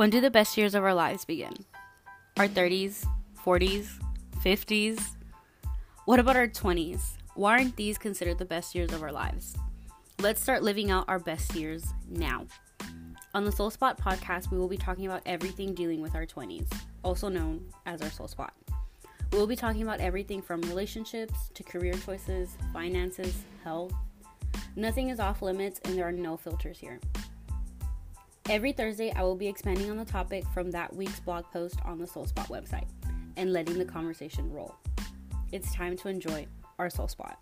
When do the best years of our lives begin? Our 30s, 40s, 50s? What about our 20s? Why aren't these considered the best years of our lives? Let's start living out our best years now. On the Soul Spot podcast, we will be talking about everything dealing with our 20s, also known as our soul spot. We will be talking about everything from relationships to career choices, finances, health. Nothing is off limits, and there are no filters here. Every Thursday, I will be expanding on the topic from that week's blog post on the Soul Spot website and letting the conversation roll. It's time to enjoy our soul spot.